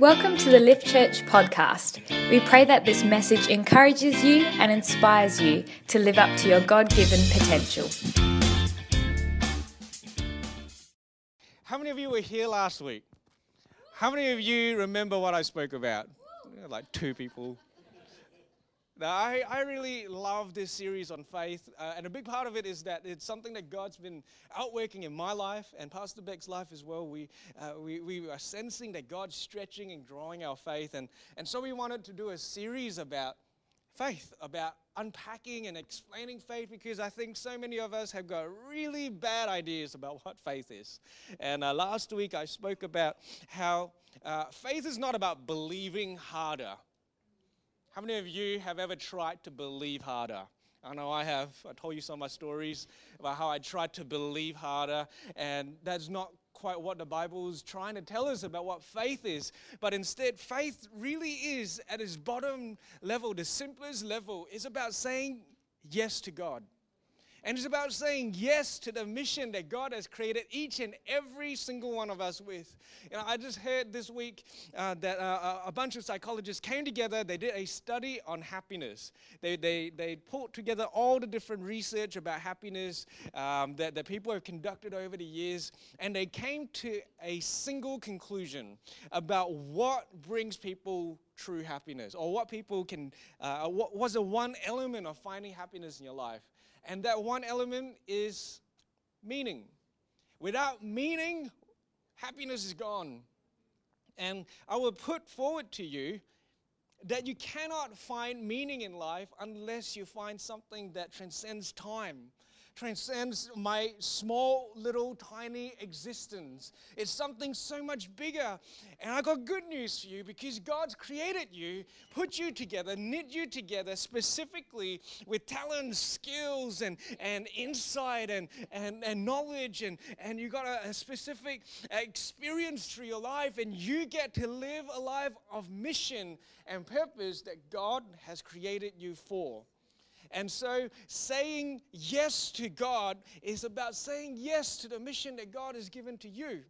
Welcome to the Lift Church podcast. We pray that this message encourages you and inspires you to live up to your God given potential. How many of you were here last week? How many of you remember what I spoke about? Like two people. Now, I, I really love this series on faith, uh, and a big part of it is that it's something that God's been outworking in my life and Pastor Beck's life as well. We, uh, we, we are sensing that God's stretching and drawing our faith, and, and so we wanted to do a series about faith, about unpacking and explaining faith, because I think so many of us have got really bad ideas about what faith is. And uh, last week I spoke about how uh, faith is not about believing harder how many of you have ever tried to believe harder? I know I have. I told you some of my stories about how I tried to believe harder, and that's not quite what the Bible is trying to tell us about what faith is. But instead, faith really is at its bottom level, the simplest level, is about saying yes to God. And it's about saying yes to the mission that God has created each and every single one of us with. You know, I just heard this week uh, that uh, a bunch of psychologists came together. They did a study on happiness. They, they, they pulled together all the different research about happiness um, that, that people have conducted over the years. And they came to a single conclusion about what brings people true happiness or what people can, uh, what was the one element of finding happiness in your life. And that one element is meaning. Without meaning, happiness is gone. And I will put forward to you that you cannot find meaning in life unless you find something that transcends time transcends my small, little, tiny existence. It's something so much bigger. And I got good news for you because God's created you, put you together, knit you together specifically with talents, skills, and, and insight and, and, and knowledge. And, and you got a, a specific experience through your life, and you get to live a life of mission and purpose that God has created you for. And so saying yes to God is about saying yes to the mission that God has given to you.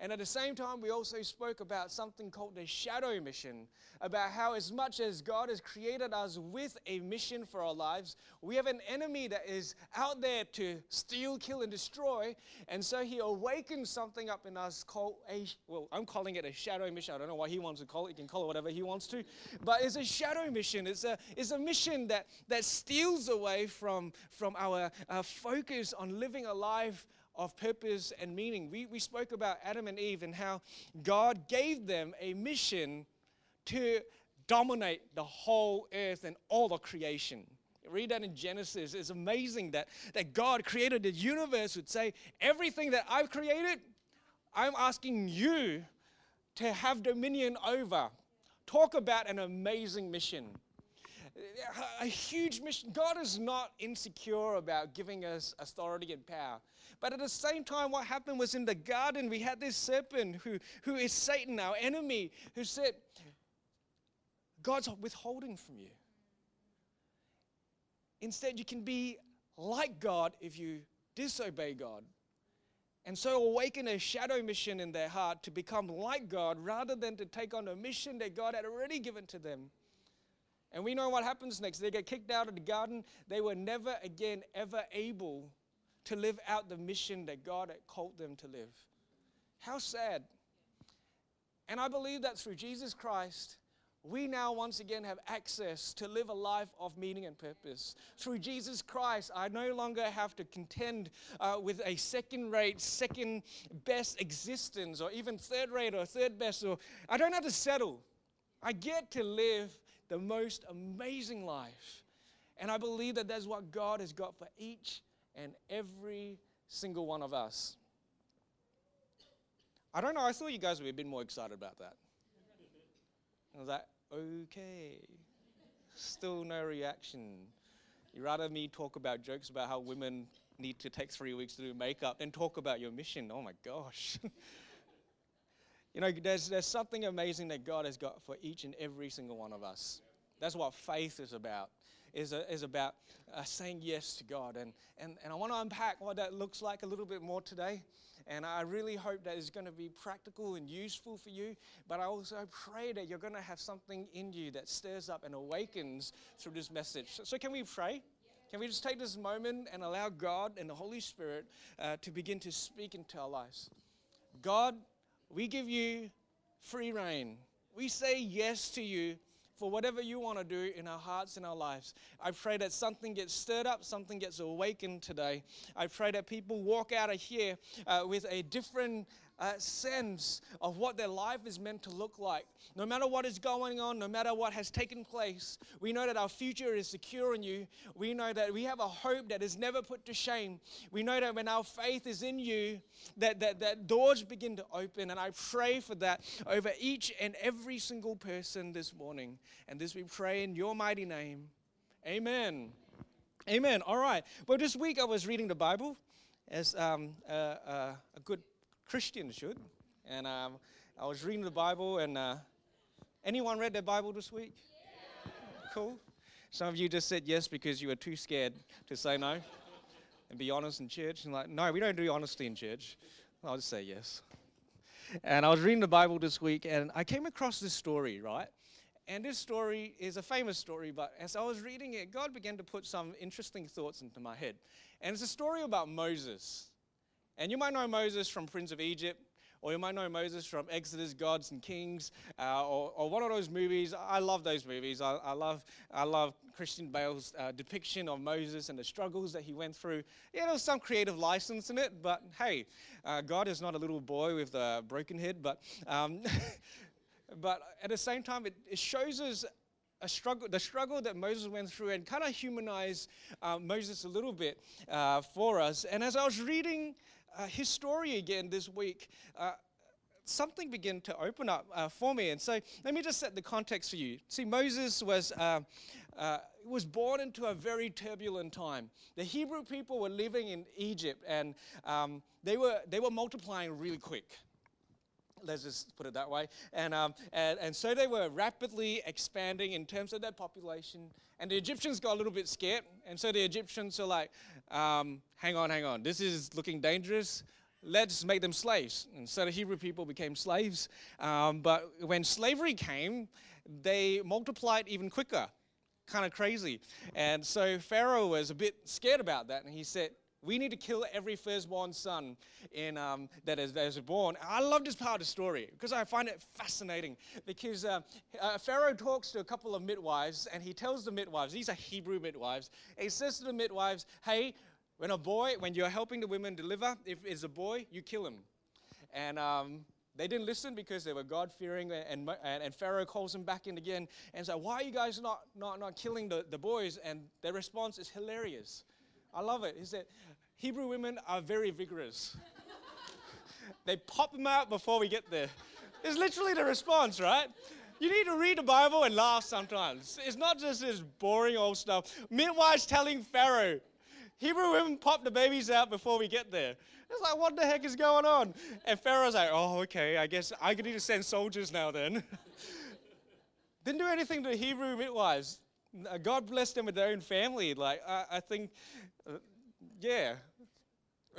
And at the same time, we also spoke about something called the shadow mission, about how, as much as God has created us with a mission for our lives, we have an enemy that is out there to steal, kill, and destroy. And so he awakens something up in us called a, well, I'm calling it a shadow mission. I don't know what he wants to call it. He can call it whatever he wants to. But it's a shadow mission. It's a, it's a mission that, that steals away from, from our, our focus on living a life of purpose and meaning. We, we spoke about Adam and Eve and how God gave them a mission to dominate the whole earth and all of creation. Read that in Genesis. It's amazing that, that God created the universe would say, Everything that I've created, I'm asking you to have dominion over. Talk about an amazing mission a huge mission. God is not insecure about giving us authority and power. But at the same time, what happened was in the garden, we had this serpent who, who is Satan, our enemy, who said, God's withholding from you. Instead, you can be like God if you disobey God. And so awaken a shadow mission in their heart to become like God rather than to take on a mission that God had already given to them. And we know what happens next. They get kicked out of the garden. They were never again ever able to live out the mission that God had called them to live. How sad. And I believe that through Jesus Christ, we now once again have access to live a life of meaning and purpose. Through Jesus Christ, I no longer have to contend uh, with a second rate, second best existence, or even third rate or third best, or I don't have to settle. I get to live the most amazing life. And I believe that that's what God has got for each and every single one of us. I don't know, I thought you guys would be a bit more excited about that. I was like, okay. Still no reaction. You'd rather me talk about jokes about how women need to take three weeks to do makeup than talk about your mission. Oh my gosh. you know, there's, there's something amazing that God has got for each and every single one of us. That's what faith is about is, a, is about uh, saying yes to God. And, and, and I want to unpack what that looks like a little bit more today. And I really hope that it's going to be practical and useful for you. But I also pray that you're going to have something in you that stirs up and awakens through this message. So, can we pray? Can we just take this moment and allow God and the Holy Spirit uh, to begin to speak into our lives? God, we give you free rein. We say yes to you for whatever you want to do in our hearts and our lives. I pray that something gets stirred up, something gets awakened today. I pray that people walk out of here uh, with a different uh, sense of what their life is meant to look like. No matter what is going on, no matter what has taken place, we know that our future is secure in you. We know that we have a hope that is never put to shame. We know that when our faith is in you, that, that, that doors begin to open. And I pray for that over each and every single person this morning. And this we pray in your mighty name. Amen. Amen. All right. Well, this week I was reading the Bible as um, a good Christians should. And um, I was reading the Bible, and uh, anyone read their Bible this week? Yeah. Cool. Some of you just said yes because you were too scared to say no and be honest in church. And like, no, we don't do honesty in church. I'll just say yes. And I was reading the Bible this week, and I came across this story, right? And this story is a famous story, but as I was reading it, God began to put some interesting thoughts into my head. And it's a story about Moses. And you might know Moses from Prince of Egypt, or you might know Moses from Exodus, Gods and Kings, uh, or, or, one of those movies. I love those movies. I, I love, I love Christian Bale's uh, depiction of Moses and the struggles that he went through. Yeah, there was some creative license in it, but hey, uh, God is not a little boy with a broken head. But, um, but at the same time, it, it shows us a struggle, the struggle that Moses went through and kind of humanize uh, Moses a little bit uh, for us. And as I was reading uh, his story again this week, uh, something began to open up uh, for me. And so let me just set the context for you. See, Moses was. Uh, uh, was born into a very turbulent time. The Hebrew people were living in Egypt and um, they, were, they were multiplying really quick let's just put it that way. And, um, and, and so they were rapidly expanding in terms of their population. And the Egyptians got a little bit scared. And so the Egyptians are like, um, hang on, hang on, this is looking dangerous. Let's make them slaves. And so the Hebrew people became slaves. Um, but when slavery came, they multiplied even quicker. Kind of crazy. And so Pharaoh was a bit scared about that. And he said, we need to kill every firstborn son in, um, that, is, that is born. I love this part of the story because I find it fascinating. Because uh, uh, Pharaoh talks to a couple of midwives and he tells the midwives, these are Hebrew midwives, he says to the midwives, hey, when a boy, when you're helping the women deliver, if it's a boy, you kill him. And um, they didn't listen because they were God fearing, and, and, and, Pharaoh calls them back in again and says, Why are you guys not, not, not killing the, the boys? And their response is hilarious. I love it. He said, Hebrew women are very vigorous. they pop them out before we get there. It's literally the response, right? You need to read the Bible and laugh sometimes. It's not just this boring old stuff. Midwives telling Pharaoh, Hebrew women pop the babies out before we get there. It's like, what the heck is going on? And Pharaoh's like, oh, okay, I guess I could need to send soldiers now then. Didn't do anything to Hebrew midwives. God blessed them with their own family. Like, I, I think, uh, yeah,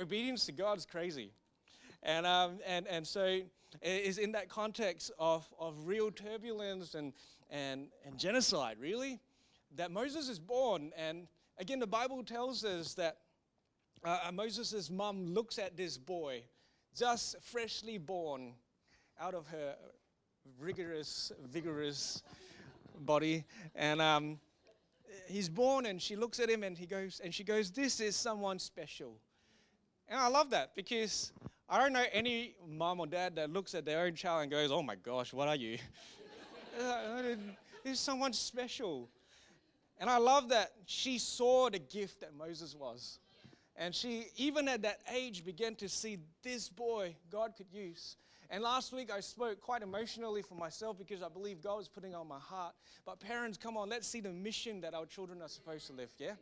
obedience to God is crazy. And, um, and, and so it is in that context of, of real turbulence and, and, and genocide, really, that Moses is born. And again, the Bible tells us that uh, uh Moses' mom looks at this boy, just freshly born out of her rigorous, vigorous body. And um, he's born, and she looks at him, and he goes, and she goes, "This is someone special." And I love that because I don't know any mom or dad that looks at their own child and goes, oh my gosh, what are you? this is someone special. And I love that she saw the gift that Moses was. And she, even at that age, began to see this boy God could use. And last week I spoke quite emotionally for myself because I believe God was putting on my heart. But parents, come on, let's see the mission that our children are supposed to live, yeah?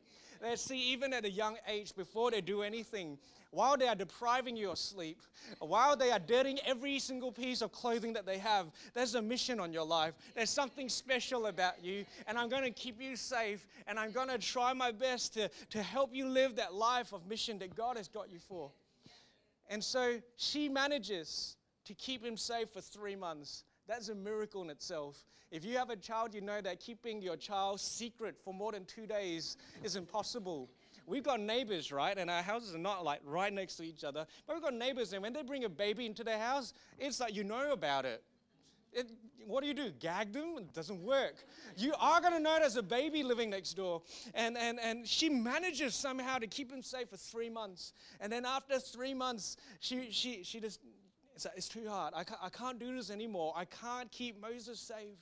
Let's see, even at a young age, before they do anything, while they are depriving you of sleep, while they are dirtying every single piece of clothing that they have, there's a mission on your life. There's something special about you, and I'm going to keep you safe, and I'm going to try my best to, to help you live that life of mission that God has got you for. And so she manages to keep him safe for three months. That's a miracle in itself. If you have a child, you know that keeping your child secret for more than two days is impossible. We've got neighbors, right? And our houses are not like right next to each other. But we've got neighbors, and when they bring a baby into their house, it's like you know about it. It, what do you do? Gag them? It doesn't work. You are going to know there's a baby living next door. And, and, and she manages somehow to keep him safe for three months. And then after three months, she, she, she just, it's, it's too hard. I can't, I can't do this anymore. I can't keep Moses safe.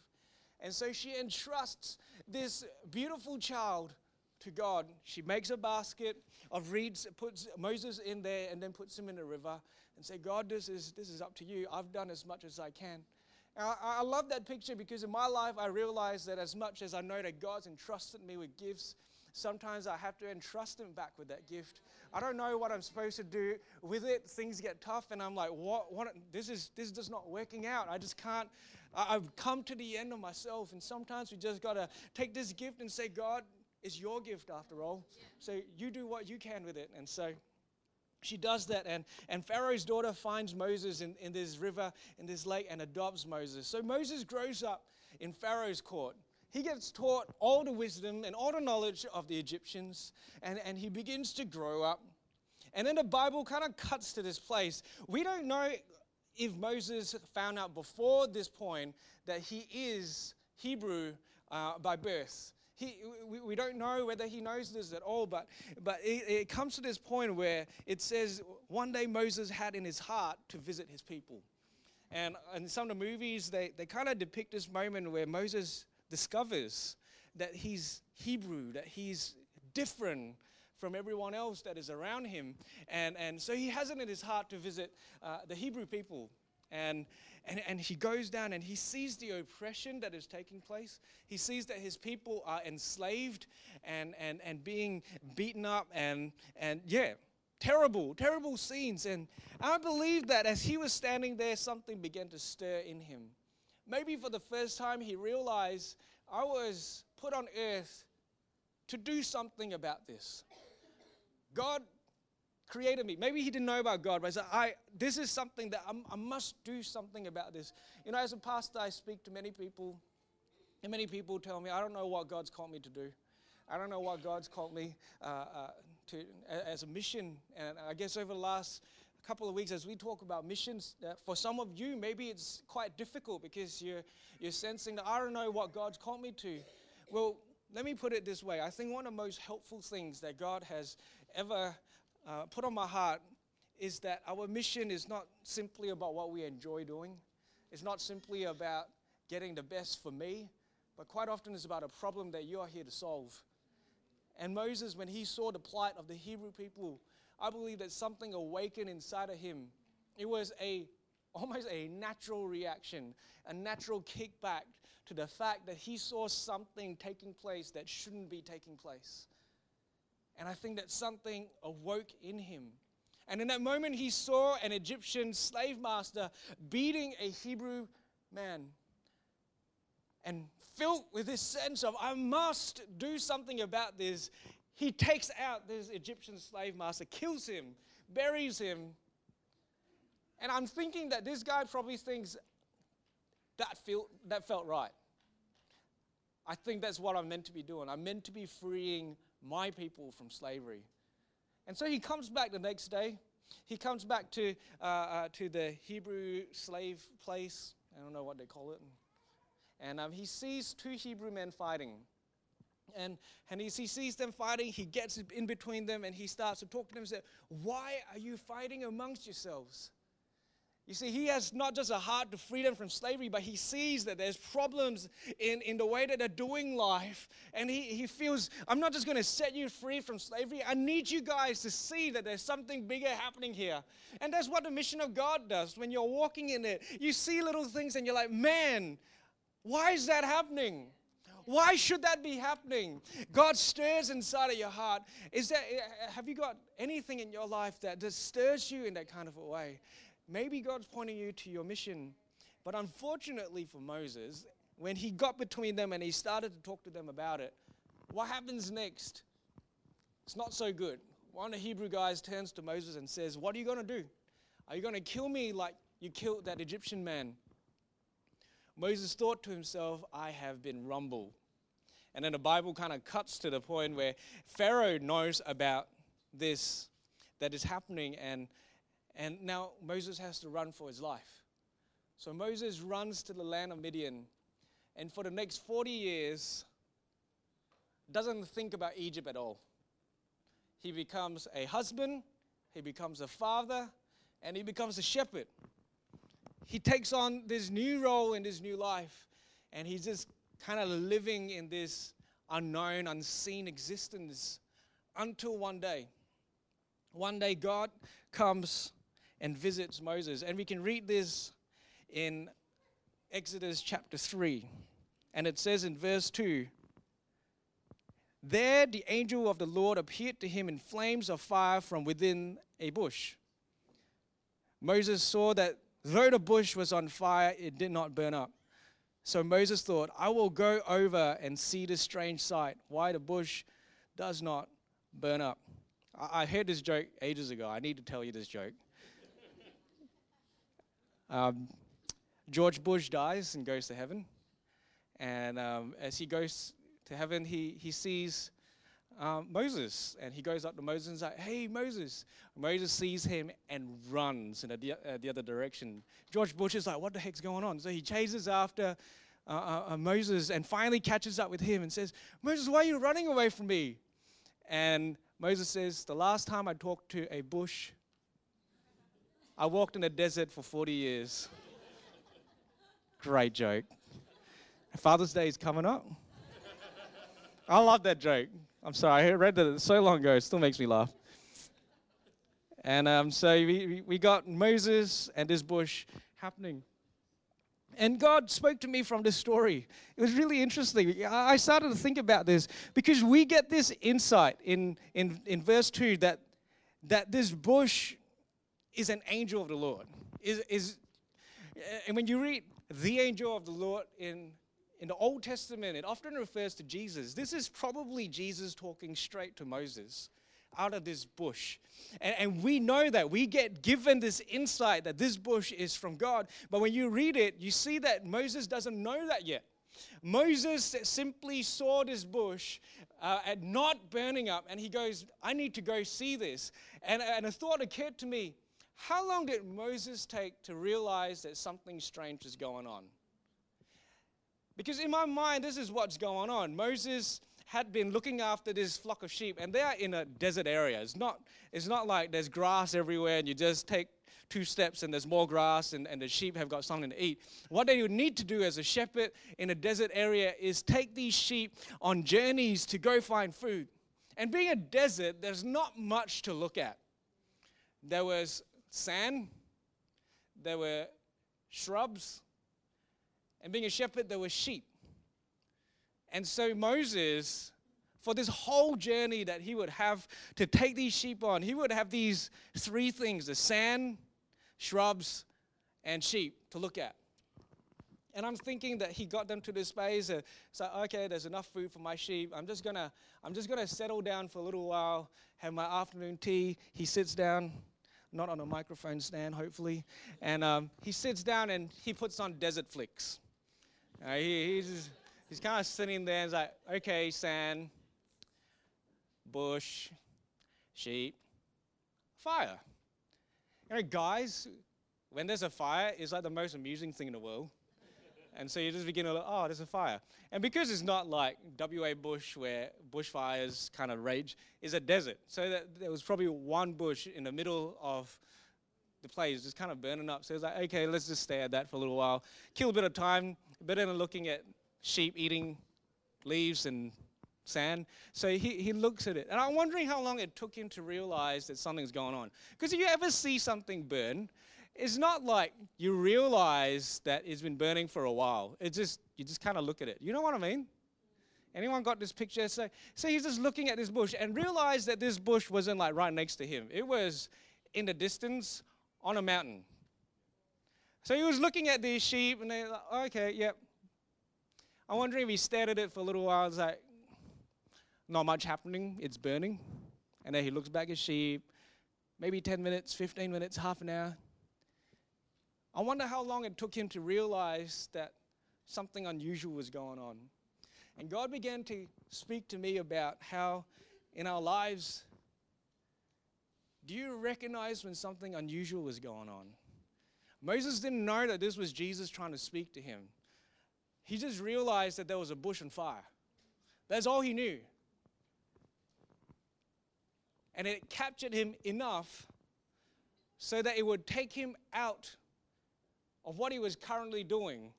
And so she entrusts this beautiful child to God. She makes a basket of reeds, puts Moses in there, and then puts him in the river and say, God, this is, this is up to you. I've done as much as I can. I, I love that picture because in my life I realize that as much as I know that God's entrusted me with gifts, sometimes I have to entrust Him back with that gift. I don't know what I'm supposed to do with it. Things get tough, and I'm like, what? What? This is this is just not working out. I just can't. I've come to the end of myself, and sometimes we just gotta take this gift and say, God, it's your gift after all. So you do what you can with it, and so she does that and, and pharaoh's daughter finds moses in, in this river in this lake and adopts moses so moses grows up in pharaoh's court he gets taught all the wisdom and all the knowledge of the egyptians and, and he begins to grow up. And then the bible kind of cuts to this place. We don't know if moses found out before this point that he is hebrew uh, by birth. He, we, we don't know whether he knows this at all, but, but it, it comes to this point where it says one day Moses had in his heart to visit his people. And in some of the movies, they, they kind of depict this moment where Moses discovers that he's Hebrew, that he's different from everyone else that is around him. And, and so he has it in his heart to visit uh, the Hebrew people. And, and, and he goes down and he sees the oppression that is taking place. He sees that his people are enslaved and, and, and being beaten up and, and yeah, terrible, terrible scenes. And I believe that as he was standing there, something began to stir in him. Maybe for the first time, he realized I was put on earth to do something about this. God created me. Maybe he didn't know about God, but said, I, this is something that I'm, i must do something about this. You know, as a pastor, I speak to many people, and many people tell me, I don't know what God's called me to do. I don't know what God's called me uh, uh, to as a mission. And I guess over the last couple of weeks, as we talk about missions, uh, for some of you, maybe it's quite difficult because you're, you're sensing that I don't know what God's called me to. Well, let me put it this way I think one of the most helpful things that God has ever uh, put on my heart is that our mission is not simply about what we enjoy doing. It's not simply about getting the best for me, but quite often it's about a problem that you are here to solve. And Moses, when he saw the plight of the Hebrew people, I believe that something awakened inside of him. It was a almost a natural reaction, a natural kickback to the fact that he saw something taking place that shouldn't be taking place. And I think that something awoke in him. And in that moment, he saw an Egyptian slave master beating a Hebrew man. And filled with this sense of, I must do something about this, he takes out this Egyptian slave master, kills him, buries him. And I'm thinking that this guy probably thinks that, feel, that felt right. I think that's what I'm meant to be doing. I'm meant to be freeing my people from slavery. And so he comes back the next day. He comes back to, uh, uh, to the Hebrew slave place. I don't know what they call it. And um, he sees two Hebrew men fighting. And, and he, sees them fighting. He gets in between them and he starts to talk to them and says, Why are you fighting amongst yourselves? You see, he has not just a heart to freedom from slavery, but he sees that there's problems in, in the way that they're doing life. And he, he feels, I'm not just going to set you free from slavery. I need you guys to see that there's something bigger happening here. And that's what the mission of God does. When you're walking in it, you see little things and you're like, man, why is that happening? Why should that be happening? God stirs inside of your heart. Is that have you got anything in your life that just stirs you in that kind of a way? Maybe God's pointing you to your mission. But unfortunately for Moses, when he got between them and he started to talk to them about it, what happens next? It's not so good. One of the Hebrew guys turns to Moses and says, What are you going to do? Are you going to kill me like you killed that Egyptian man? Moses thought to himself, I have been rumbled. And then the Bible kind of cuts to the point where Pharaoh knows about this that is happening, and, and now Moses has to run for his life. So Moses runs to the land of Midian, and for the next 40 years, doesn't think about Egypt at all. He becomes a husband, he becomes a father, and he becomes a shepherd. He takes on this new role in this new life, and he's just kind of living in this unknown, unseen existence until one day. One day, God comes and visits Moses, and we can read this in Exodus chapter 3. And it says in verse 2 There the angel of the Lord appeared to him in flames of fire from within a bush. Moses saw that though the bush was on fire, it did not burn up. So Moses thought, I will go over and see this strange sight, why the bush does not burn up. I, heard this joke ages ago. I need to tell you this joke. Um, George Bush dies and goes to heaven. And um, as he goes to heaven, he, he sees um, Moses. And he goes up to Moses and is like, Hey, Moses. Moses sees him and runs in the, uh, the other direction. George Bush is like, What the heck's going on? So he chases after uh, uh, uh, Moses and finally catches up with him and says, Moses, why are you running away from me? And Moses says, The last time I talked to a bush, I walked in a desert for 40 years. Great joke. Father's Day is coming up. I love that joke. I'm sorry, I read that so long ago, it still makes me laugh. And um, so we, we got Moses and this bush happening. And God spoke to me from this story. It was really interesting. I started to think about this because we get this insight in, in, in verse 2 that, that this bush is an angel of the Lord. Is, is, and when you read the angel of the Lord in in the Old Testament, it often refers to Jesus. This is probably Jesus talking straight to Moses out of this bush. And, and, we know that. We get given this insight that this bush is from God. But when you read it, you see that Moses doesn't know that yet. Moses simply saw this bush uh, not burning up, and he goes, I need to go see this. And, and a thought occurred to me how long did Moses take to realize that something strange was going on? Because in my mind, this is what's going on. Moses had been looking after this flock of sheep, and they are in a desert area. It's not, it's not like there's grass everywhere and you just take two steps and there's more grass and, and the sheep have got something to eat. What they would need to do as a shepherd in a desert area is take these sheep on journeys to go find food. And being a desert, there's not much to look at. There was sand, there were shrubs, and being a shepherd, there were sheep. And so Moses, for this whole journey that he would have to take these sheep on, he would have these three things the sand, shrubs, and sheep to look at. And I'm thinking that he got them to this space. Uh, so okay, there's enough food for my sheep. I'm just gonna, I'm just gonna settle down for a little while, have my afternoon tea. He sits down, not on a microphone stand, hopefully, and um, he sits down and he puts on Desert Flicks. Uh, he, he's, he's kind of sitting there and he's like, okay, sand, bush, sheep, fire. You know, guys, when there's a fire, it's like the most amusing thing in the world. And so you just begin to, look, oh, there's a fire. And because it's not like WA bush where bushfires kind of rage, it's a desert. So that there was probably one bush in the middle of the place just kind of burning up. So it's like, okay, let's just stay at that for a little while, kill a bit of time, better than looking at sheep eating leaves and sand. So he, he looks at it. And I'm wondering how long it took him to realize that something's going on. Because if you ever see something burn, it's not like you realize that it's been burning for a while. It's just, you just kind of look at it. You know what I mean? Anyone got this picture? So, so he's just looking at this bush and realized that this bush wasn't like right next to him. It was in the distance on a mountain. So he was looking at these sheep and they're like, oh, okay, yep. I'm wondering if he stared at it for a little while. It's like, not much happening, it's burning. And then he looks back at sheep, maybe 10 minutes, 15 minutes, half an hour. I wonder how long it took him to realize that something unusual was going on. And God began to speak to me about how in our lives, do you recognize when something unusual is going on? Moses didn't know that this was Jesus trying to speak to him. He just realized that there was a bush on fire. That's all he knew. And it captured him enough so that it would take him out of what he was currently doing,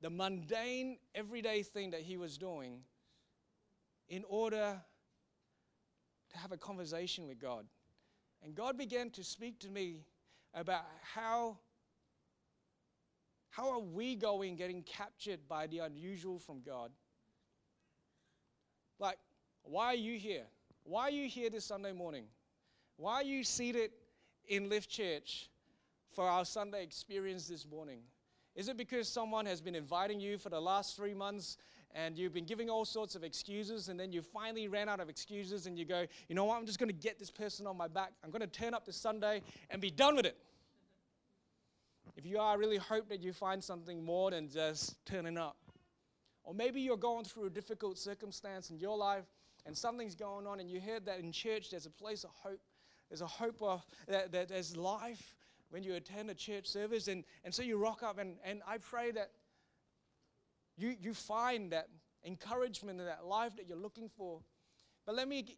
the mundane, everyday thing that he was doing, in order to have a conversation with God. And God began to speak to me about how how are we going getting captured by the unusual from God? Like, why are you here? Why are you here this Sunday morning? Why are you seated in Lift Church for our Sunday experience this morning? Is it because someone has been inviting you for the last three months and you've been giving all sorts of excuses, and then you finally ran out of excuses, and you go, you know what, I'm just going to get this person on my back. I'm going to turn up this Sunday and be done with it. If you are, I really hope that you find something more than just turning up. Or maybe you're going through a difficult circumstance in your life and something's going on, and you heard that in church there's a place of hope. There's a hope of that, that there's life when you attend a church service. And, and so you rock up, and, and I pray that you, you find that encouragement and that life that you're looking for. But let me,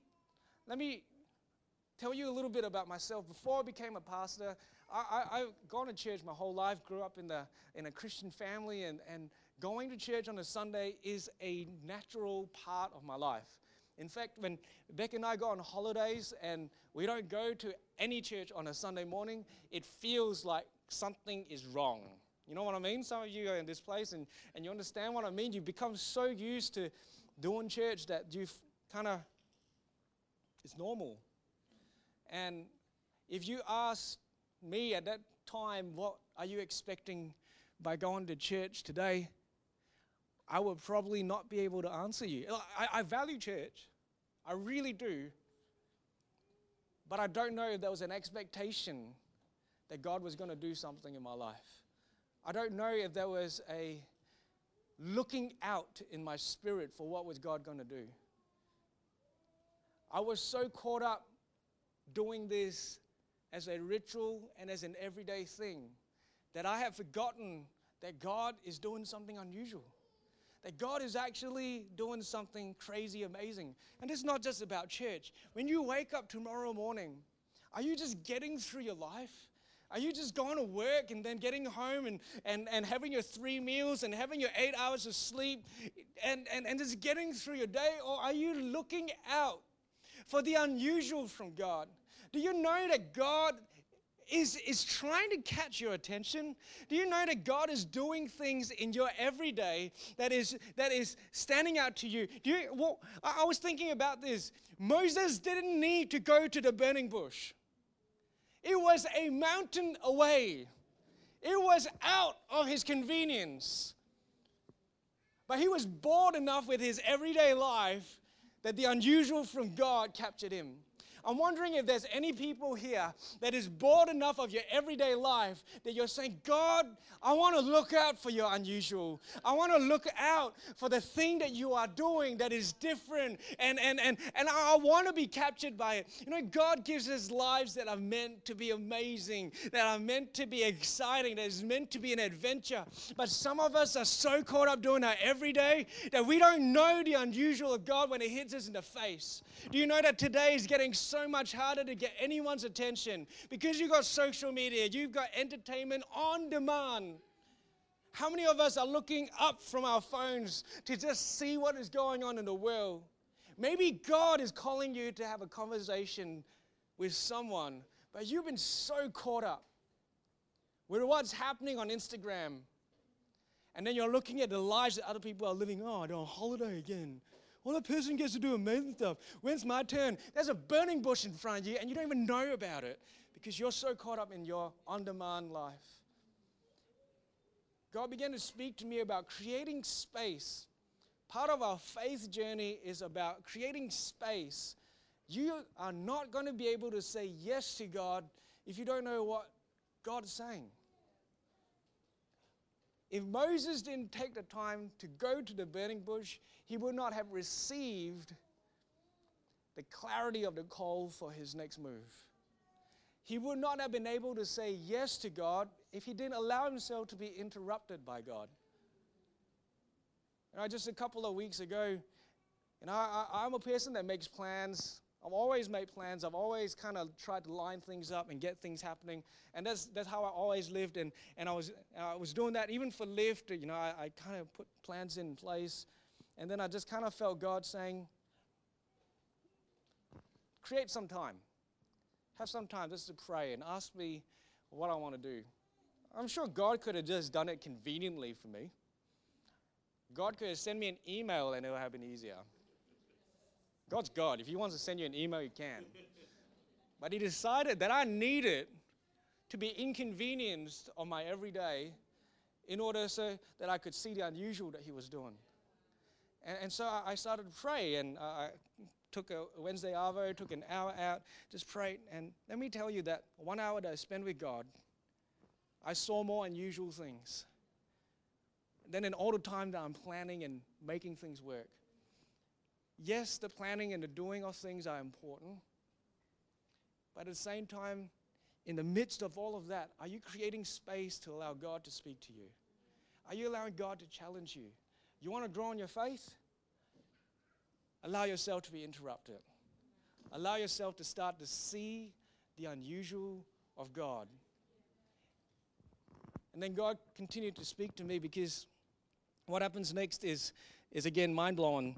let me tell you a little bit about myself. Before I became a pastor, I, I, have gone to church my whole life, grew up in, the, in a Christian family, and, and going to church on a Sunday is a natural part of my life. In fact, when Beck and I go on holidays and we don't go to any church on a Sunday morning, it feels like something is wrong. You know what I mean? Some of you are in this place and, and you understand what I mean. You become so used to doing church that you kind of, it's normal. And if you ask me at that time, what are you expecting by going to church today? I would probably not be able to answer you. I, I value church, I really do. But I don't know if there was an expectation that God was going to do something in my life. I don't know if there was a looking out in my spirit for what was God going to do. I was so caught up doing this as a ritual and as an everyday thing that I have forgotten that God is doing something unusual. That God is actually doing something crazy amazing. And it's not just about church. When you wake up tomorrow morning, are you just getting through your life? Are you just going to work and then getting home and, and, and having your three meals and having your eight hours of sleep and, and, and just getting through your day? Or are you looking out for the unusual from God? Do you know that God is, is trying to catch your attention? Do you know that God is doing things in your everyday that is, that is standing out to you? Do you well, I was thinking about this. Moses didn't need to go to the burning bush. It was a mountain away. It was out of his convenience. But he was bored enough with his everyday life that the unusual from God captured him. I'm wondering if there's any people here that is bored enough of your everyday life that you're saying, God, I want to look out for your unusual. I want to look out for the thing that you are doing that is different. And, and, and, and I want to be captured by it. You know, God gives us lives that are meant to be amazing, that are meant to be exciting, that is meant to be an adventure. But some of us are so caught up doing our everyday that we don't know the unusual of God when it hits us in the face. Do you know that today is getting so much harder to get anyone's attention because you've got social media, you've got entertainment on demand. How many of us are looking up from our phones to just see what is going on in the world? Maybe God is calling you to have a conversation with someone, but you've been so caught up with what's happening on Instagram. And then you're looking at the lives that other people are living. Oh, they're on holiday again. Well, that person gets to do amazing stuff. When's my turn? There's a burning bush in front of you, and you don't even know about it because you're so caught up in your on demand life. God began to speak to me about creating space. Part of our faith journey is about creating space. You are not going to be able to say yes to God if you don't know what God is saying. If Moses didn't take the time to go to the burning bush, he would not have received the clarity of the call for his next move. He would not have been able to say yes to God if he didn't allow himself to be interrupted by God. You know, just a couple of weeks ago, you know, I, am a person that makes plans. I've always made plans. I've always kind of tried to line things up and get things happening. And that's, that's how I always lived. And, and I, was, I was doing that even for Lift. You know, I, I kind of put plans in place. And then I just kind of felt God saying, create some time. Have some time just to pray and ask me what I want to do. I'm sure God could have just done it conveniently for me. God could have sent me an email and it would have been easier. God's God. If He wants to send you an email, He can. But He decided that I needed to be inconvenienced on my everyday in order so that I could see the unusual that He was doing. And, and so I started to pray, and I took a Wednesday Arvo, took an hour out, just prayed. And let me tell you that one hour that I spent with God, I saw more unusual things than in all the time that I'm planning and making things work. Yes, the planning and the doing of things are important. But at the same time, in the midst of all of that, are you creating space to allow God to speak to you? Are you allowing God to challenge you? You want to grow in your faith? Allow yourself to be interrupted. Allow yourself to start to see the unusual of God. And then God continued to speak to me because what happens next is, is again mind blowing.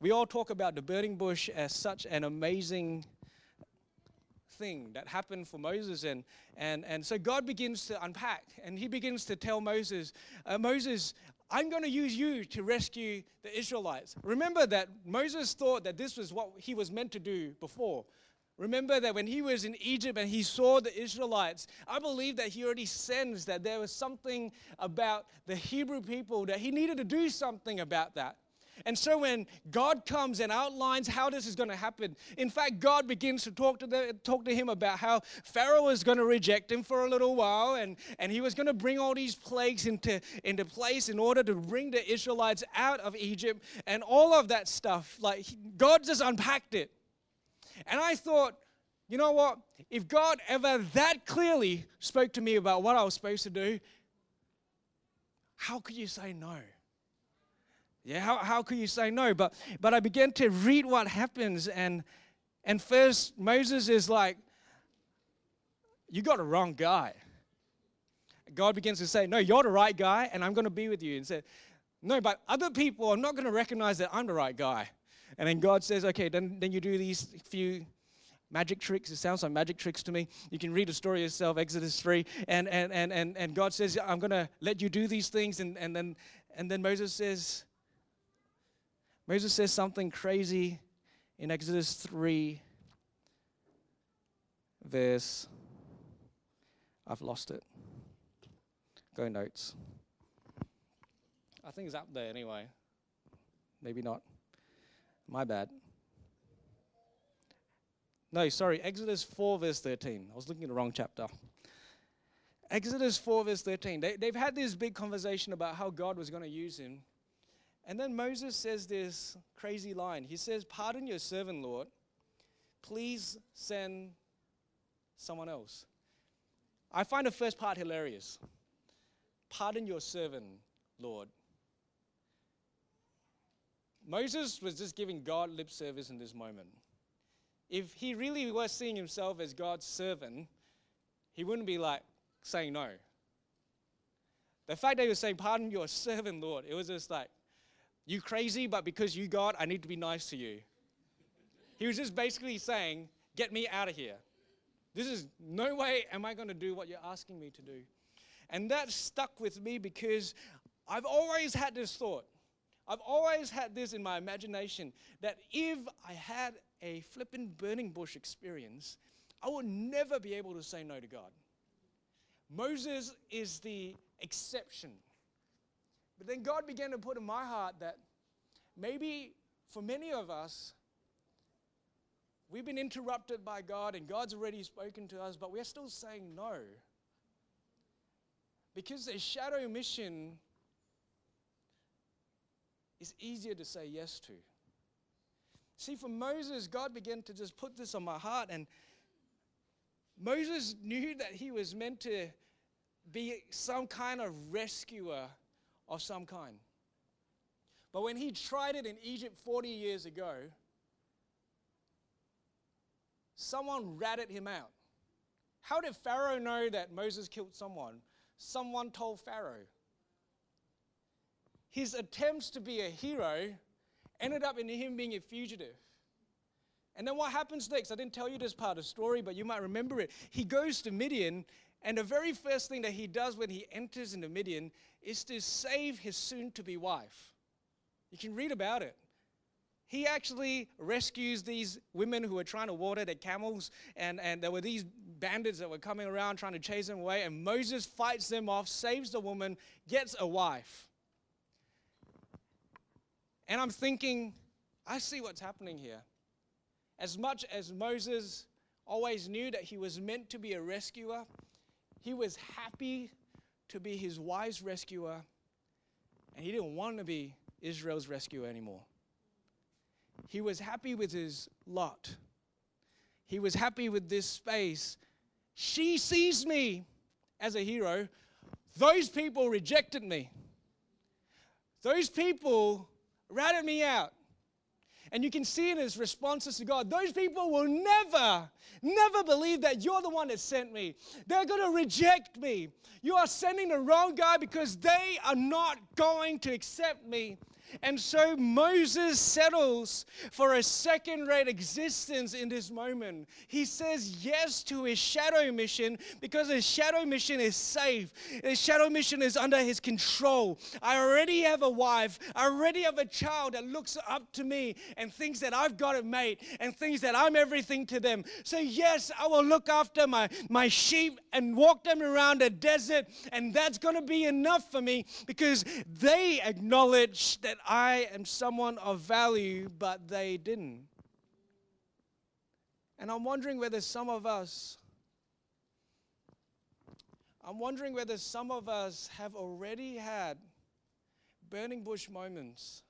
We all talk about the burning bush as such an amazing thing that happened for Moses. And, and, and so God begins to unpack and he begins to tell Moses, uh, Moses, I'm going to use you to rescue the Israelites. Remember that Moses thought that this was what he was meant to do before. Remember that when he was in Egypt and he saw the Israelites, I believe that he already sensed that there was something about the Hebrew people that he needed to do something about that. And so when God comes and outlines how this is going to happen, in fact, God begins to talk to, the, talk to him about how Pharaoh was going to reject him for a little while and, and he was going to bring all these plagues into, into place in order to bring the Israelites out of Egypt and all of that stuff. Like, God just unpacked it. And I thought, you know what? If God ever that clearly spoke to me about what I was supposed to do, how could you say no? Yeah, how, how could you say no? But but I began to read what happens, and and first Moses is like, You got the wrong guy. God begins to say, No, you're the right guy, and I'm going to be with you. And said, No, but other people are not going to recognize that I'm the right guy. And then God says, Okay, then, then you do these few magic tricks. It sounds like magic tricks to me. You can read the story yourself, Exodus 3. And, and, and, and, and God says, I'm going to let you do these things. And, and, then, and then Moses says, Moses says something crazy in Exodus 3, verse. I've lost it. Go notes. I think it's up there anyway. Maybe not. My bad. No, sorry, Exodus 4, verse 13. I was looking at the wrong chapter. Exodus 4, verse 13. They, they've had this big conversation about how God was going to use him. And then Moses says this crazy line. He says, Pardon your servant, Lord. Please send someone else. I find the first part hilarious. Pardon your servant, Lord. Moses was just giving God lip service in this moment. If he really was seeing himself as God's servant, he wouldn't be like saying no. The fact that he was saying, Pardon your servant, Lord, it was just like, you crazy, but because you God, I need to be nice to you. He was just basically saying, Get me out of here. This is no way am I going to do what you're asking me to do. And that stuck with me because I've always had this thought. I've always had this in my imagination that if I had a flippin' burning bush experience, I would never be able to say no to God. Moses is the exception. But then God began to put in my heart that maybe for many of us, we've been interrupted by God and God's already spoken to us, but we're still saying no. Because a shadow mission is easier to say yes to. See, for Moses, God began to just put this on my heart, and Moses knew that he was meant to be some kind of rescuer of some kind. But when he tried it in Egypt 40 years ago, someone ratted him out. How did Pharaoh know that Moses killed someone? Someone told Pharaoh. His attempts to be a hero ended up in him being a fugitive. And then what happens next? I didn't tell you this part of the story, but you might remember it. He goes to Midian, and the very first thing that he does when he enters into Midian is to save his soon to be wife. You can read about it. He actually rescues these women who are trying to water their camels, and, and there were these bandits that were coming around trying to chase them away, and Moses fights them off, saves the woman, gets a wife. And I'm thinking, I see what's happening here. As much as Moses always knew that he was meant to be a rescuer, he was happy to be his wife's rescuer, and he didn't want to be Israel's rescuer anymore. He was happy with his lot. He was happy with this space. She sees me as a hero. Those people rejected me. Those people ratted me out. And you can see in his responses to God, those people will never, never believe that you're the one that sent me. They're going to reject me. You are sending the wrong guy because they are not going to accept me. And so Moses settles for a second rate existence in this moment. He says yes to his shadow mission because his shadow mission is safe. His shadow mission is under his control. I already have a wife, I already have a child that looks up to me and thinks that I've got it made and thinks that I'm everything to them. So, yes, I will look after my, my sheep and walk them around a desert, and that's going to be enough for me because they acknowledge that that I am someone of value, but they didn't. And I'm wondering whether some of us, I'm wondering whether some of us have already had burning bush moments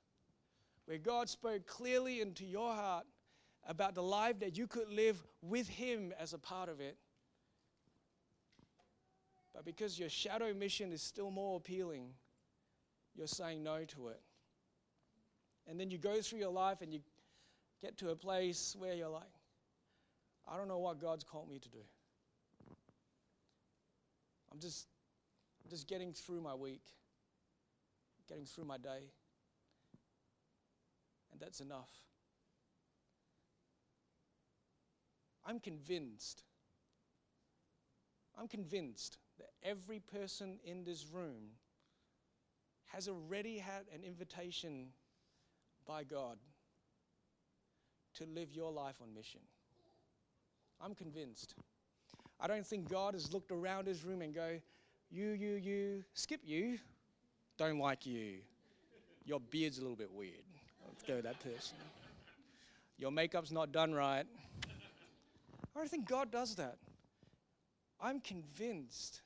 where God spoke clearly into your heart about the life that you could live with Him as a part of it. But because your shadow mission is still more appealing, you're saying no to it. And then you go through your life and you get to a place where you're like, I don't know what God's called me to do. I'm just, just getting through my week, getting through my day. And that's enough. I'm convinced, I'm convinced that every person in this room has already had an invitation by God to live your life on mission. I'm convinced. I don't think God has looked around his room and go, you, you, you, skip you, don't like you. Your beard's a little bit weird. Let's go with that person. Your makeup's not done right. I don't think God does that. I'm convinced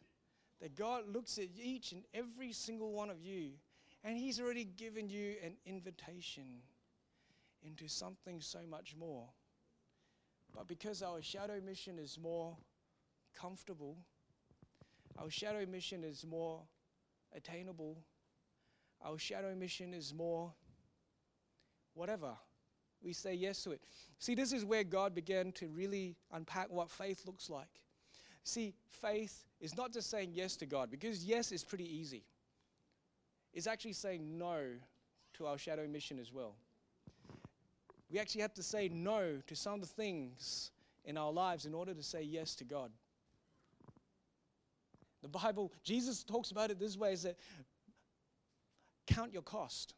that God looks at each and every single one of you and He's already given you an invitation into something so much more. But because our shadow mission is more comfortable, our shadow mission is more attainable, our shadow mission is more whatever. We say yes to it. See, this is where God began to really unpack what faith looks like. See, faith is not just saying yes to God, because yes is pretty easy is actually saying no to our shadow mission as well. We actually have to say no to some of the things in our lives in order to say yes to God. The Bible, Jesus talks about it this way is that count your cost.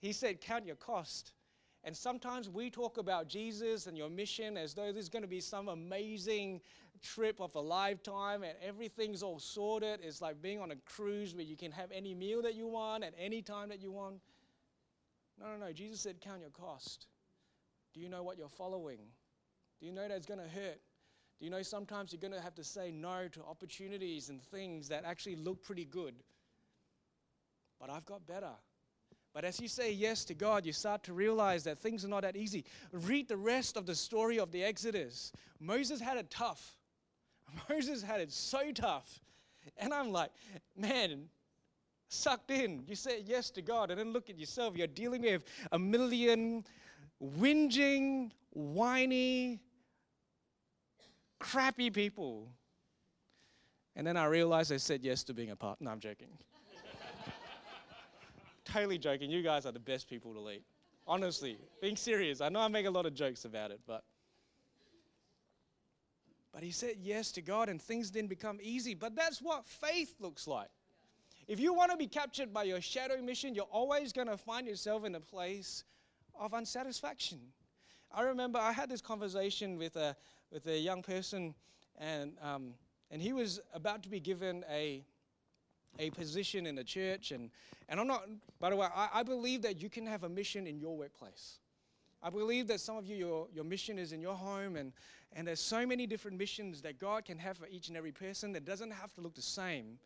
he said, count your cost. And sometimes we talk about Jesus and your mission as though there's going to be some amazing trip of a lifetime and everything's all sorted. It's like being on a cruise where you can have any meal that you want at any time that you want. No, no, no. Jesus said, Count your cost. Do you know what you're following? Do you know that it's going to hurt? Do you know sometimes you're going to have to say no to opportunities and things that actually look pretty good? But I've got better. But as you say yes to God, you start to realize that things are not that easy. Read the rest of the story of the Exodus. Moses had it tough. Moses had it so tough. And I'm like, man, sucked in. You say yes to God, and then look at yourself. You're dealing with a million whinging, whiny, crappy people. And then I realized I said yes to being a part. No, I'm joking. totally joking. You guys are the best people to lead. Honestly, being serious. I know I make a lot of jokes about it, but. But he said yes to God, and things didn't become easy. But that's what faith looks like. If you want to be captured by your shadow mission, you're always going to find yourself in a place of unsatisfaction. I remember I had this conversation with a, with a young person, and, um, and he was about to be given a, a position in a church. And, and I'm not, by the way, I, I believe that you can have a mission in your workplace. I believe that some of you, your, your mission is in your home, and, and there's so many different missions that God can have for each and every person that doesn't have to look the same.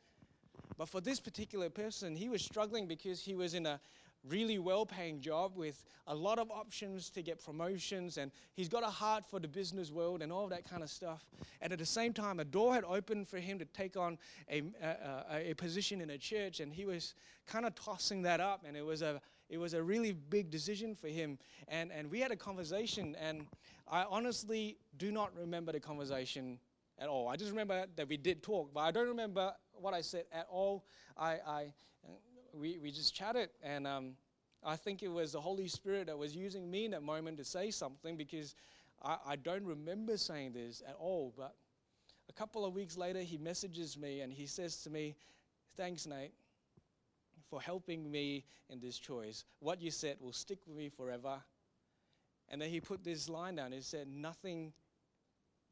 But for this particular person, he was struggling because he was in a really well paying job with a lot of options to get promotions, and he's got a heart for the business world and all that kind of stuff. And at the same time, a door had opened for him to take on a, a, a position in a church, and he was kind of tossing that up, and it was a it was a really big decision for him. And, and we had a conversation, and I honestly do not remember the conversation at all. I just remember that we did talk, but I don't remember what I said at all. I, I we, we just chatted, and um, I think it was the Holy Spirit that was using me in that moment to say something because I, I don't remember saying this at all. But a couple of weeks later, he messages me and he says to me, Thanks, Nate, for helping me in this choice. What you said will stick with me forever. And then he put this line down. He said, Nothing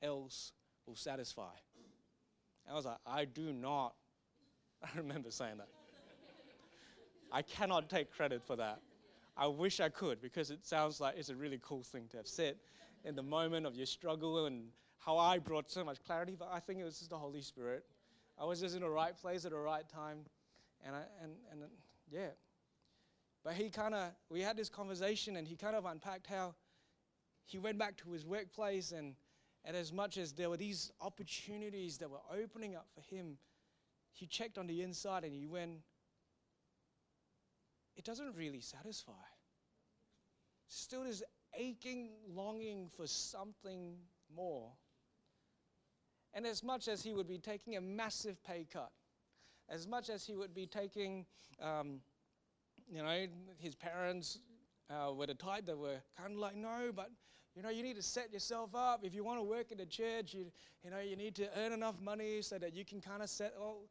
else will satisfy. I was like, I do not. I remember saying that. I cannot take credit for that. I wish I could because it sounds like it's a really cool thing to have said in the moment of your struggle and how I brought so much clarity, but I think it was just the Holy Spirit. I was just in the right place at the right time, and I, and and yeah. But he kind of we had this conversation, and he kind of unpacked how he went back to his workplace, and and as much as there were these opportunities that were opening up for him, he checked on the inside and he went, it doesn't really satisfy. Still, this aching longing for something more. And as much as he would be taking a massive pay cut, as much as he would be taking, um, you know, his parents uh, were the type that were kind of like, no, but you know, you need to set yourself up. If you want to work in the church, you, you know, you need to earn enough money so that you can kind of set all,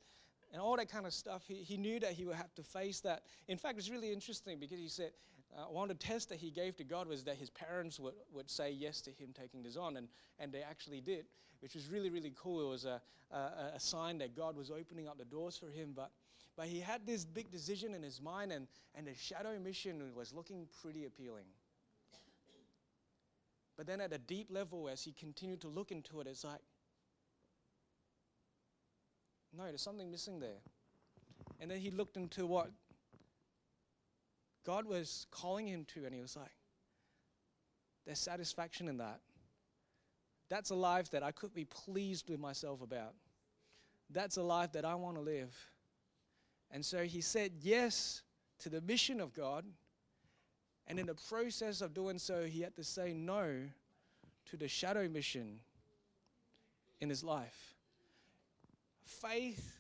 and all that kind of stuff. He, he knew that he would have to face that. In fact, it's really interesting because he said uh, one of the tests that he gave to God was that his parents would, would say yes to him taking this on, and, and they actually did, which was really, really cool. It was a, a, a sign that God was opening up the doors for him. But, but he had this big decision in his mind, and, and the shadow mission was looking pretty appealing. But then at a deep level, as he continued to look into it, it's like, no, there's something missing there. And then he looked into what God was calling him to, and he was like, there's satisfaction in that. That's a life that I could be pleased with myself about. That's a life that I want to live. And so he said yes to the mission of God. And in the process of doing so, he had to say no to the shadow mission in his life. Faith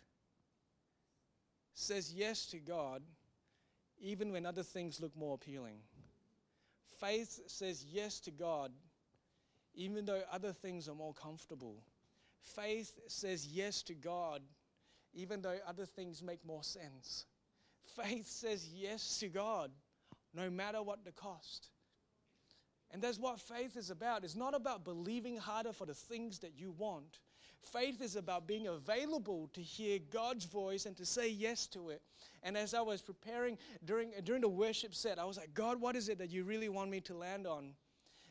says yes to God even when other things look more appealing. Faith says yes to God even though other things are more comfortable. Faith says yes to God even though other things make more sense. Faith says yes to God no matter what the cost. And that's what faith is about. It's not about believing harder for the things that you want. Faith is about being available to hear God's voice and to say yes to it. And as I was preparing during, during the worship set, I was like, God, what is it that you really want me to land on?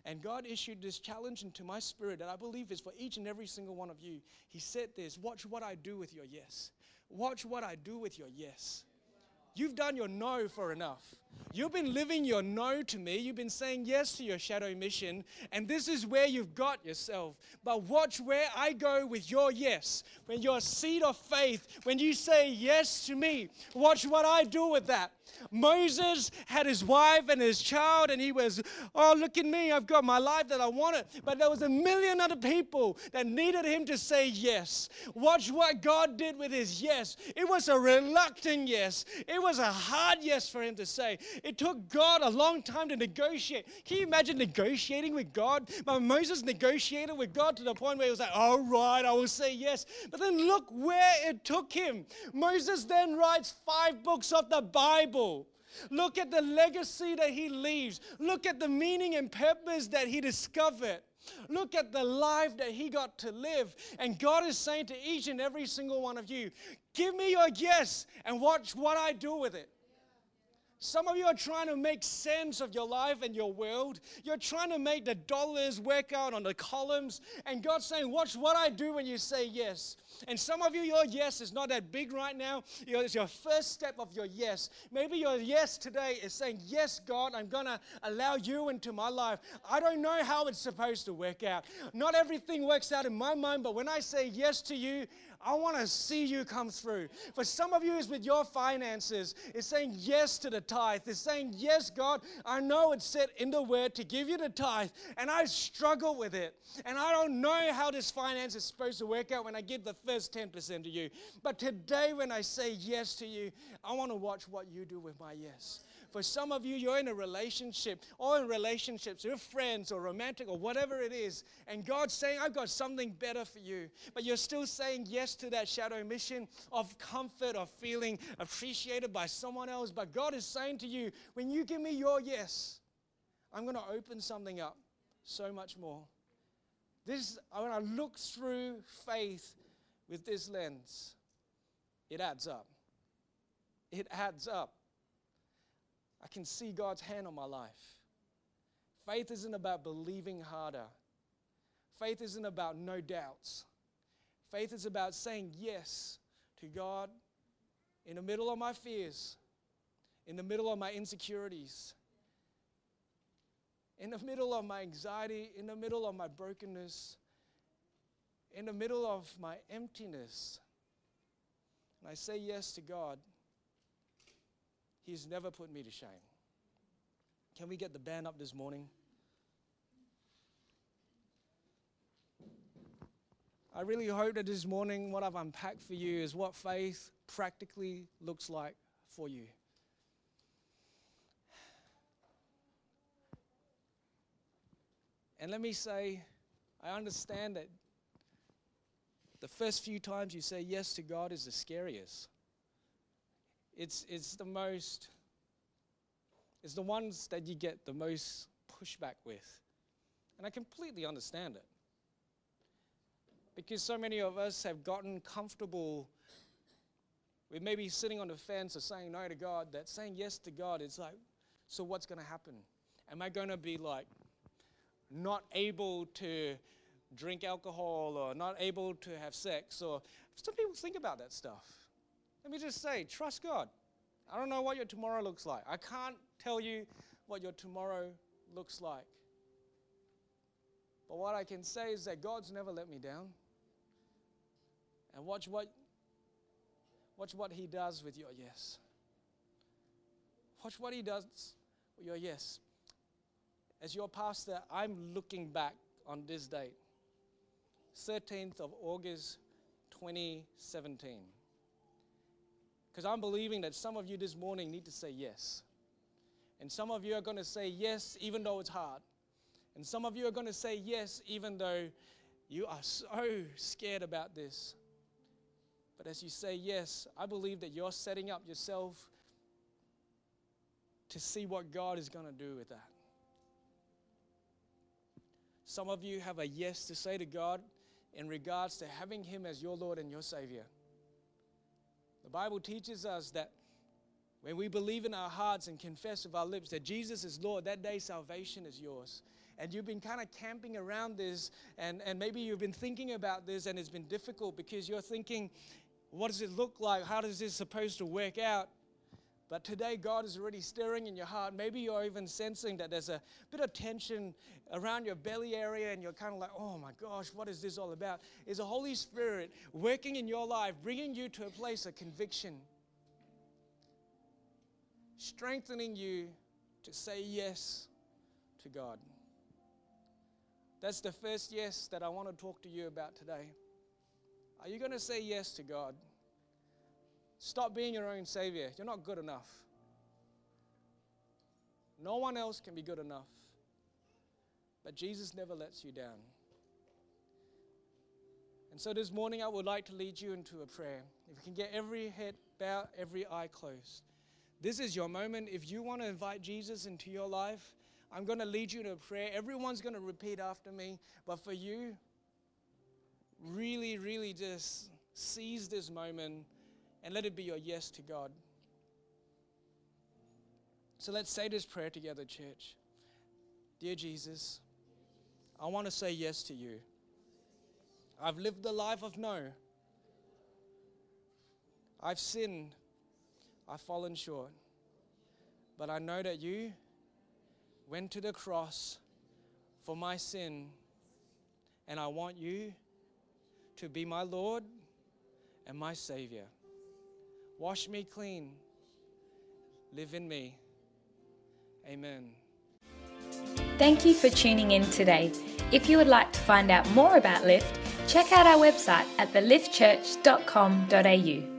And God issued this challenge into my spirit that I believe is for each and every single one of you. He said this Watch what I do with your yes. Watch what I do with your yes. You've done your no for enough. You've been living your no to me. You've been saying yes to your shadow mission, and this is where you've got yourself. But watch where I go with your yes. When your seed of faith, when you say yes to me, watch what I do with that. Moses had his wife and his child, and he was, oh, look at me, I've got my life that I wanted. But there was a million other people that needed him to say yes. Watch what God did with his yes. It was a reluctant yes, it was a hard yes for him to say. It took God a long time to negotiate. Can you imagine negotiating with God? But Moses negotiated with God to the point where he was like, all right, I will say yes. But then look where it took him. Moses then writes five books of the Bible. Look at the legacy that he leaves. Look at the meaning and purpose that he discovered. Look at the life that he got to live. And God is saying to each and every single one of you, give me your yes and watch what I do with it. Some of you are trying to make sense of your life and your world. You're trying to make the dollars work out on the columns. And God's saying, Watch what I do when you say yes. And some of you, your yes is not that big right now. It's your first step of your yes. Maybe your yes today is saying, Yes, God, I'm going to allow you into my life. I don't know how it's supposed to work out. Not everything works out in my mind, but when I say yes to you, I want to see you come through. For some of you, it's with your finances. It's saying yes to the tithe. It's saying, Yes, God, I know it's said in the word to give you the tithe, and I struggle with it. And I don't know how this finance is supposed to work out when I give the first 10% to you. But today, when I say yes to you, I want to watch what you do with my yes. For some of you, you're in a relationship or in relationships with friends or romantic or whatever it is, and God's saying, I've got something better for you. But you're still saying yes to that shadow mission of comfort, of feeling appreciated by someone else. But God is saying to you, when you give me your yes, I'm going to open something up so much more. This, when I look through faith with this lens, it adds up. It adds up. I can see God's hand on my life. Faith isn't about believing harder. Faith isn't about no doubts. Faith is about saying yes to God in the middle of my fears, in the middle of my insecurities, in the middle of my anxiety, in the middle of my brokenness, in the middle of my emptiness. And I say yes to God. He's never put me to shame. Can we get the band up this morning? I really hope that this morning, what I've unpacked for you is what faith practically looks like for you. And let me say, I understand that the first few times you say yes to God is the scariest. It's, it's the most, it's the ones that you get the most pushback with. And I completely understand it. Because so many of us have gotten comfortable with maybe sitting on the fence or saying no to God, that saying yes to God is like, so what's going to happen? Am I going to be like not able to drink alcohol or not able to have sex? Or some people think about that stuff. Let me just say, trust God. I don't know what your tomorrow looks like. I can't tell you what your tomorrow looks like. But what I can say is that God's never let me down. And watch what watch what he does with your yes. Watch what he does with your yes. As your pastor, I'm looking back on this date, 13th of August 2017. Because I'm believing that some of you this morning need to say yes. And some of you are going to say yes even though it's hard. And some of you are going to say yes even though you are so scared about this. But as you say yes, I believe that you're setting up yourself to see what God is going to do with that. Some of you have a yes to say to God in regards to having Him as your Lord and your Savior. The Bible teaches us that when we believe in our hearts and confess with our lips that Jesus is Lord, that day salvation is yours. and you've been kind of camping around this, and, and maybe you've been thinking about this, and it's been difficult because you're thinking, what does it look like? How does this supposed to work out? But today, God is already stirring in your heart. Maybe you're even sensing that there's a bit of tension around your belly area, and you're kind of like, oh my gosh, what is this all about? Is the Holy Spirit working in your life, bringing you to a place of conviction, strengthening you to say yes to God? That's the first yes that I want to talk to you about today. Are you going to say yes to God? Stop being your own savior. You're not good enough. No one else can be good enough. But Jesus never lets you down. And so this morning, I would like to lead you into a prayer. If you can get every head bowed, every eye closed. This is your moment. If you want to invite Jesus into your life, I'm going to lead you to a prayer. Everyone's going to repeat after me. But for you, really, really just seize this moment and let it be your yes to God. So let's say this prayer together, church. Dear Jesus, I want to say yes to you. I've lived the life of no. I've sinned. I've fallen short. But I know that you went to the cross for my sin, and I want you to be my Lord and my Savior. Wash me clean. Live in me. Amen. Thank you for tuning in today. If you would like to find out more about Lift, check out our website at theliftchurch.com.au.